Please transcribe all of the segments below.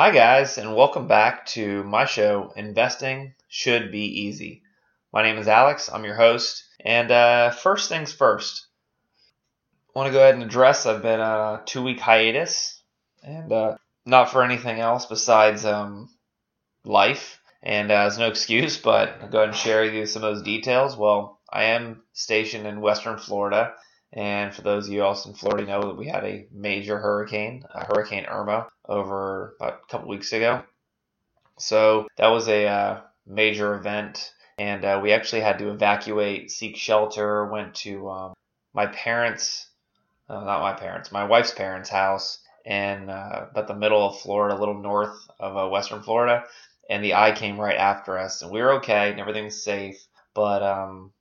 Hi, guys, and welcome back to my show, Investing Should Be Easy. My name is Alex, I'm your host, and uh, first things first, I want to go ahead and address I've been a two week hiatus, and uh, not for anything else besides um, life, and uh, as no excuse, but I'll go ahead and share with you some of those details. Well, I am stationed in Western Florida, and for those of you also in Florida, know that we had a major hurricane, uh, Hurricane Irma, over about a couple weeks ago. So that was a uh, major event, and uh, we actually had to evacuate, seek shelter, went to um, my parents, uh, not my parents, my wife's parents' house in uh, about the middle of Florida, a little north of Western Florida, and the eye came right after us, and we were okay, and everything's safe, but um,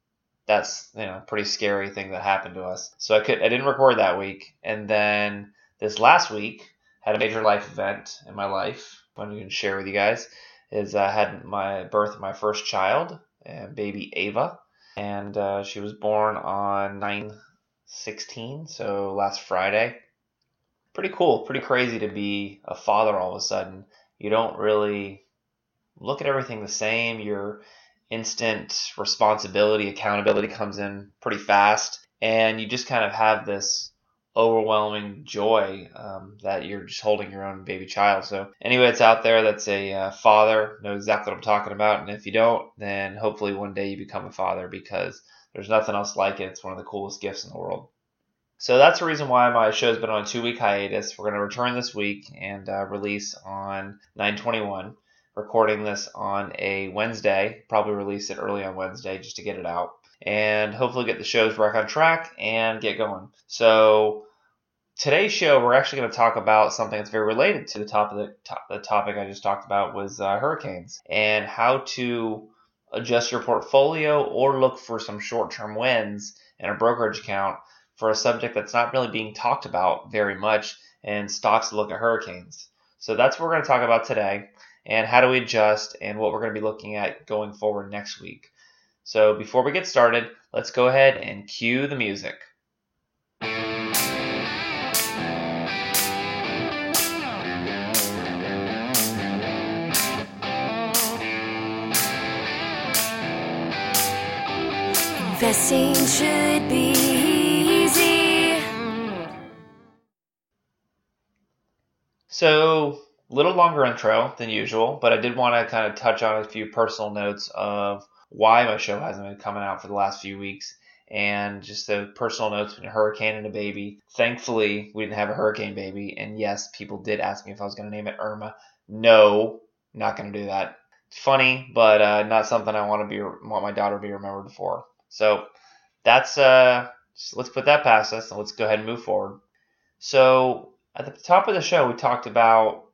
that's you know pretty scary thing that happened to us. So I could I didn't record that week, and then this last week had a major life event in my life. I'm going to share with you guys is I had my birth my first child, baby Ava, and uh, she was born on 9/16, so last Friday. Pretty cool, pretty crazy to be a father all of a sudden. You don't really look at everything the same. You're instant responsibility, accountability comes in pretty fast, and you just kind of have this overwhelming joy um, that you're just holding your own baby child. So, anyway, it's out there that's a uh, father, know exactly what I'm talking about. And if you don't, then hopefully one day you become a father because there's nothing else like it. It's one of the coolest gifts in the world. So that's the reason why my show's been on a two week hiatus. We're going to return this week and uh, release on 921 recording this on a Wednesday. Probably release it early on Wednesday just to get it out and hopefully get the shows back on track and get going. So today's show, we're actually going to talk about something that's very related to the top of the, the topic I just talked about was uh, hurricanes and how to adjust your portfolio or look for some short-term wins in a brokerage account for a subject that's not really being talked about very much and stocks to look at hurricanes. So that's what we're going to talk about today and how do we adjust and what we're going to be looking at going forward next week. So before we get started, let's go ahead and cue the music. Investing should be easy. So little longer intro than usual, but I did want to kind of touch on a few personal notes of why my show hasn't been coming out for the last few weeks and just the personal notes between a hurricane and a baby. Thankfully, we didn't have a hurricane baby, and yes, people did ask me if I was going to name it Irma. No, not going to do that. It's funny, but uh, not something I want to be want my daughter to be remembered for. So that's uh, let's put that past us and let's go ahead and move forward. So at the top of the show, we talked about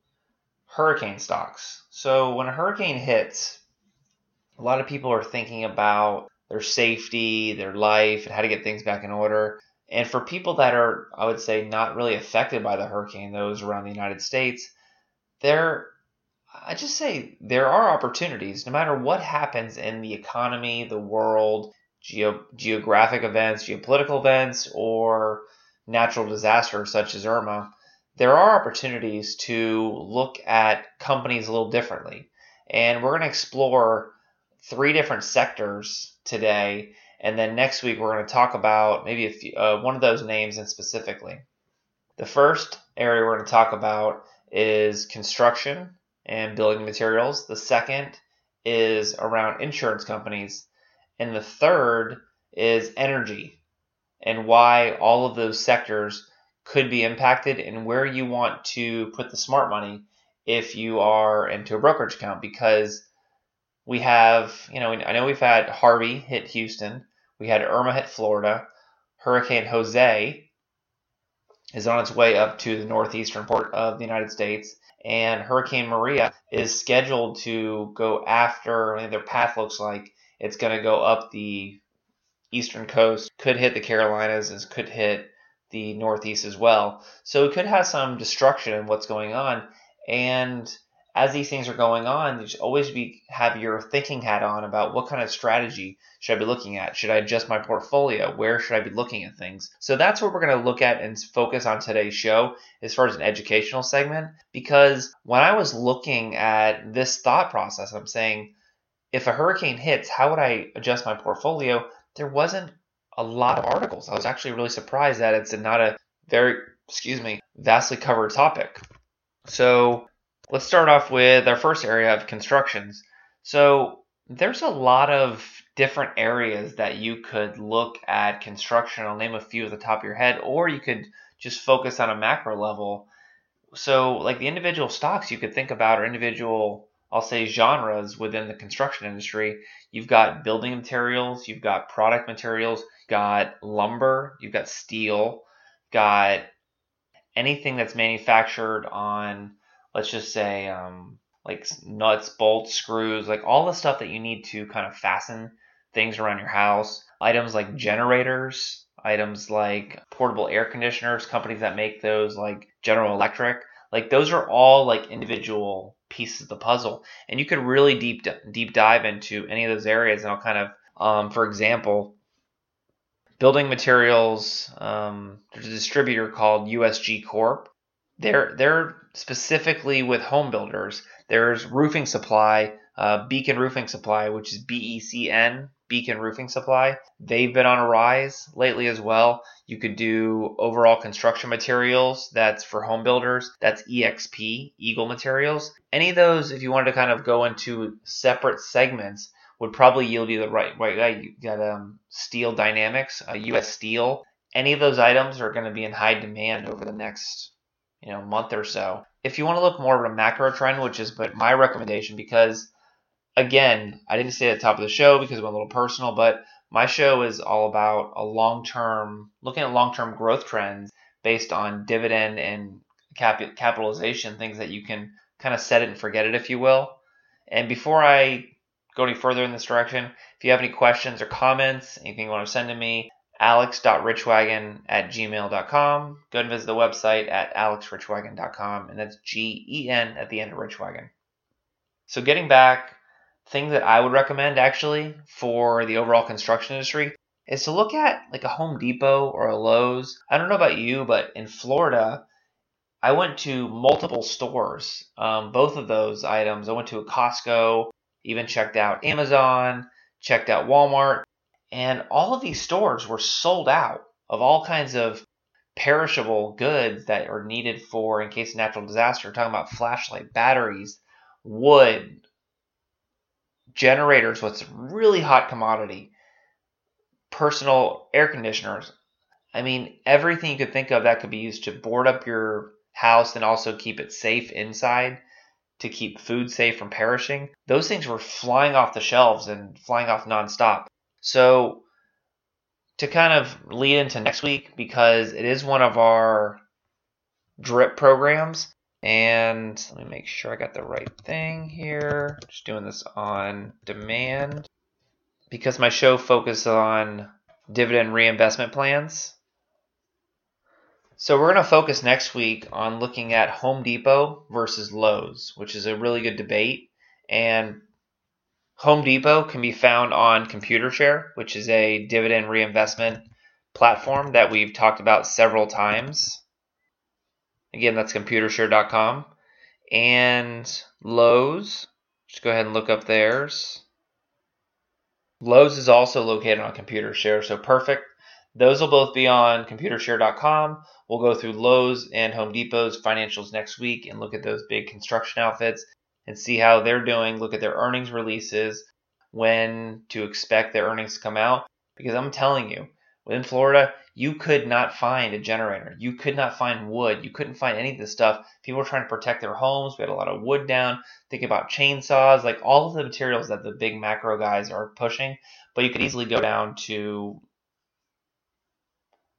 hurricane stocks. So when a hurricane hits, a lot of people are thinking about their safety, their life, and how to get things back in order. And for people that are, I would say, not really affected by the hurricane, those around the United States, there, I just say there are opportunities no matter what happens in the economy, the world, geo- geographic events, geopolitical events, or natural disasters such as Irma there are opportunities to look at companies a little differently. And we're going to explore three different sectors today. And then next week, we're going to talk about maybe a few, uh, one of those names and specifically. The first area we're going to talk about is construction and building materials. The second is around insurance companies. And the third is energy and why all of those sectors could be impacted and where you want to put the smart money if you are into a brokerage account because we have, you know, I know we've had Harvey hit Houston, we had Irma hit Florida, Hurricane Jose is on its way up to the northeastern part of the United States, and Hurricane Maria is scheduled to go after, I mean, their path looks like it's going to go up the eastern coast, could hit the Carolinas, could hit the Northeast as well. So it could have some destruction in what's going on. And as these things are going on, you should always be have your thinking hat on about what kind of strategy should I be looking at? Should I adjust my portfolio? Where should I be looking at things? So that's what we're going to look at and focus on today's show as far as an educational segment. Because when I was looking at this thought process, I'm saying, if a hurricane hits, how would I adjust my portfolio? There wasn't a lot of articles. I was actually really surprised that it's not a very, excuse me, vastly covered topic. So let's start off with our first area of constructions. So there's a lot of different areas that you could look at construction. I'll name a few at the top of your head, or you could just focus on a macro level. So, like the individual stocks you could think about, or individual, I'll say, genres within the construction industry. You've got building materials, you've got product materials, got lumber, you've got steel, got anything that's manufactured on, let's just say, um, like nuts, bolts, screws, like all the stuff that you need to kind of fasten things around your house. Items like generators, items like portable air conditioners, companies that make those like General Electric. Like those are all like individual pieces of the puzzle, and you could really deep deep dive into any of those areas. And I'll kind of, um, for example, building materials. Um, there's a distributor called USG Corp. They're they're specifically with home builders. There's roofing supply, uh, Beacon Roofing Supply, which is B E C N, Beacon Roofing Supply. They've been on a rise lately as well. You could do overall construction materials. That's for home builders. That's EXP, Eagle Materials. Any of those, if you wanted to kind of go into separate segments, would probably yield you the right right. You got um, Steel Dynamics, uh, U.S. Steel. Any of those items are going to be in high demand over the next you know month or so. If you want to look more of a macro trend, which is but my recommendation, because again, I didn't say at the top of the show because it went a little personal, but my show is all about a long term, looking at long term growth trends based on dividend and cap- capitalization, things that you can kind of set it and forget it, if you will. And before I go any further in this direction, if you have any questions or comments, anything you want to send to me, alex.richwagen at gmail.com. Go and visit the website at alexrichwagen.com, and that's G E N at the end of Richwagen. So, getting back, thing that I would recommend actually for the overall construction industry is to look at like a Home Depot or a Lowe's. I don't know about you, but in Florida, I went to multiple stores. Um, both of those items. I went to a Costco, even checked out Amazon, checked out Walmart, and all of these stores were sold out of all kinds of perishable goods that are needed for in case of natural disaster. We're talking about flashlight, batteries, wood, generators, what's a really hot commodity, personal air conditioners. I mean, everything you could think of that could be used to board up your house and also keep it safe inside to keep food safe from perishing. Those things were flying off the shelves and flying off nonstop. So, to kind of lead into next week, because it is one of our drip programs, and let me make sure I got the right thing here. Just doing this on demand. Because my show focuses on dividend reinvestment plans. So we're going to focus next week on looking at Home Depot versus Lowe's, which is a really good debate. And Home Depot can be found on ComputerShare, which is a dividend reinvestment platform that we've talked about several times. Again, that's computershare.com. And Lowe's, just go ahead and look up theirs. Lowe's is also located on ComputerShare, so perfect. Those will both be on computershare.com. We'll go through Lowe's and Home Depot's financials next week and look at those big construction outfits and see how they're doing. Look at their earnings releases, when to expect their earnings to come out. Because I'm telling you, in Florida, you could not find a generator. You could not find wood. You couldn't find any of this stuff. People were trying to protect their homes. We had a lot of wood down. Think about chainsaws, like all of the materials that the big macro guys are pushing. But you could easily go down to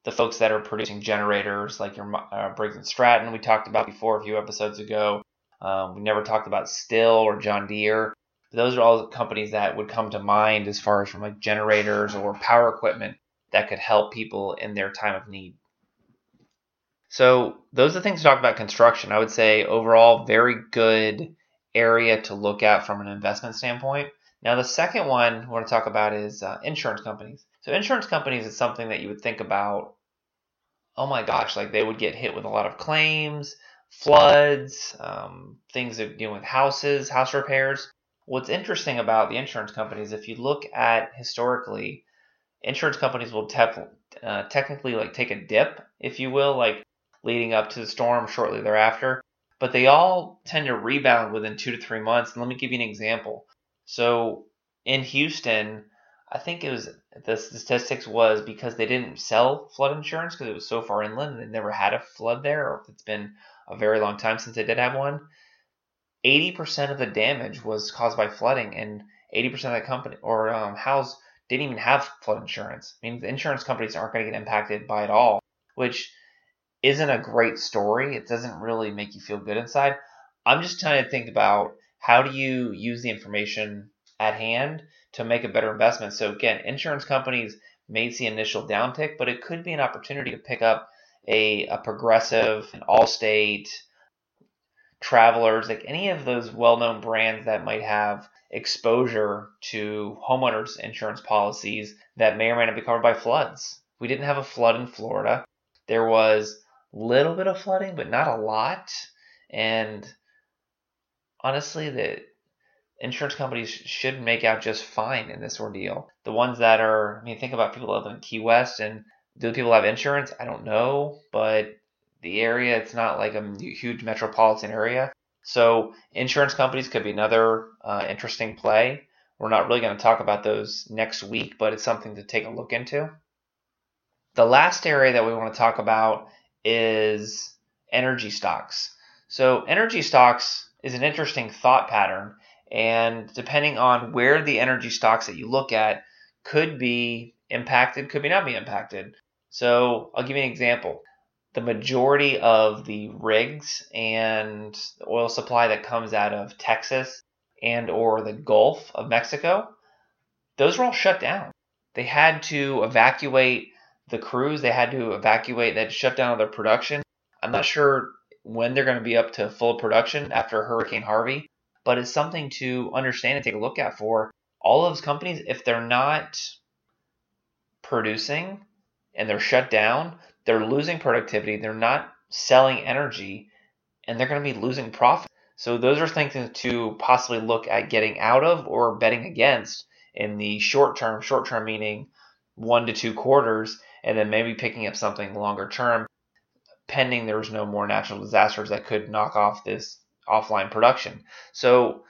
the folks that are producing generators, like your uh, Briggs and Stratton, we talked about before a few episodes ago. Um, we never talked about Stihl or John Deere. Those are all the companies that would come to mind as far as from like generators or power equipment that could help people in their time of need. So those are the things to talk about construction. I would say overall very good area to look at from an investment standpoint. Now, the second one I want to talk about is uh, insurance companies. So, insurance companies is something that you would think about. Oh my gosh, like they would get hit with a lot of claims, floods, um, things that deal with houses, house repairs. What's interesting about the insurance companies, if you look at historically, insurance companies will tef- uh, technically like take a dip, if you will, like leading up to the storm shortly thereafter. But they all tend to rebound within two to three months. And let me give you an example. So in Houston, I think it was the statistics was because they didn't sell flood insurance because it was so far inland and they never had a flood there, or it's been a very long time since they did have one. 80% of the damage was caused by flooding, and 80% of the company or um, house didn't even have flood insurance. I mean, the insurance companies aren't going to get impacted by it all, which isn't a great story. It doesn't really make you feel good inside. I'm just trying to think about how do you use the information at hand to make a better investment. So again, insurance companies may see initial downtick, but it could be an opportunity to pick up a, a progressive, an Allstate, travelers, like any of those well-known brands that might have exposure to homeowners insurance policies that may or may not be covered by floods. We didn't have a flood in Florida. There was a little bit of flooding, but not a lot. And honestly, the insurance companies should make out just fine in this ordeal. The ones that are, I mean, think about people that live in Key West and do people have insurance? I don't know, but the area, it's not like a huge metropolitan area. So insurance companies could be another uh, interesting play. We're not really going to talk about those next week, but it's something to take a look into. The last area that we want to talk about is energy stocks. So, energy stocks is an interesting thought pattern, and depending on where the energy stocks that you look at could be impacted, could be not be impacted. So, I'll give you an example. The majority of the rigs and the oil supply that comes out of Texas and or the Gulf of Mexico, those were all shut down. They had to evacuate the crews, they had to evacuate, they had to shut down their production. I'm not sure when they're going to be up to full production after Hurricane Harvey, but it's something to understand and take a look at for all of those companies. If they're not producing and they're shut down, they're losing productivity, they're not selling energy, and they're going to be losing profit. So those are things to possibly look at getting out of or betting against in the short term. Short term meaning one to two quarters and then maybe picking up something longer term, pending there's no more natural disasters that could knock off this offline production. So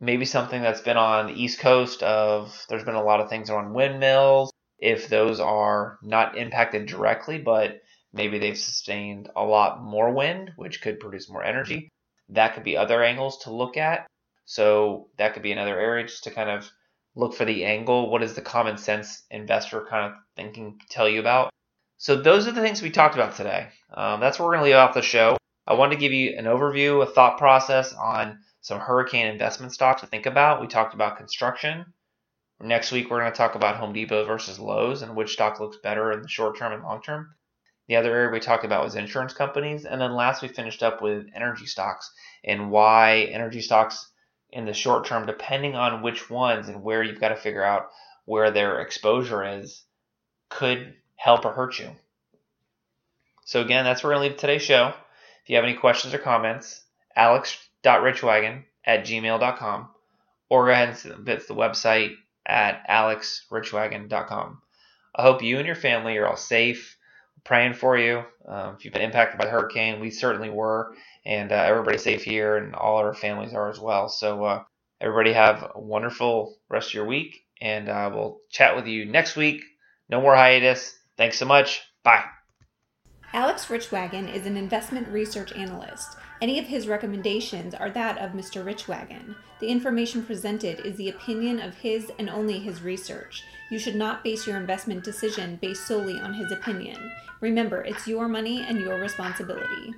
maybe something that's been on the East Coast of there's been a lot of things on windmills. If those are not impacted directly, but maybe they've sustained a lot more wind, which could produce more energy. That could be other angles to look at. So that could be another area just to kind of look for the angle. What does the common sense investor kind of thinking tell you about? So those are the things we talked about today. Um, that's where we're going to leave off the show. I wanted to give you an overview, a thought process on some hurricane investment stocks to think about. We talked about construction. Next week, we're going to talk about Home Depot versus Lowe's and which stock looks better in the short term and long term. The other area we talked about was insurance companies. And then last, we finished up with energy stocks and why energy stocks in the short term, depending on which ones and where you've got to figure out where their exposure is, could help or hurt you. So, again, that's where we're going to leave today's show. If you have any questions or comments, alex.richwagen at gmail.com or go ahead and visit the website at alexrichwagen.com. I hope you and your family are all safe. praying for you. Um, if you've been impacted by the hurricane, we certainly were and uh, everybody's safe here, and all our families are as well. So uh, everybody have a wonderful rest of your week, and uh, we'll chat with you next week. No more hiatus. Thanks so much. Bye. Alex Richwagen is an investment research analyst. Any of his recommendations are that of Mr. Richwagen. The information presented is the opinion of his and only his research. You should not base your investment decision based solely on his opinion. Remember, it's your money and your responsibility.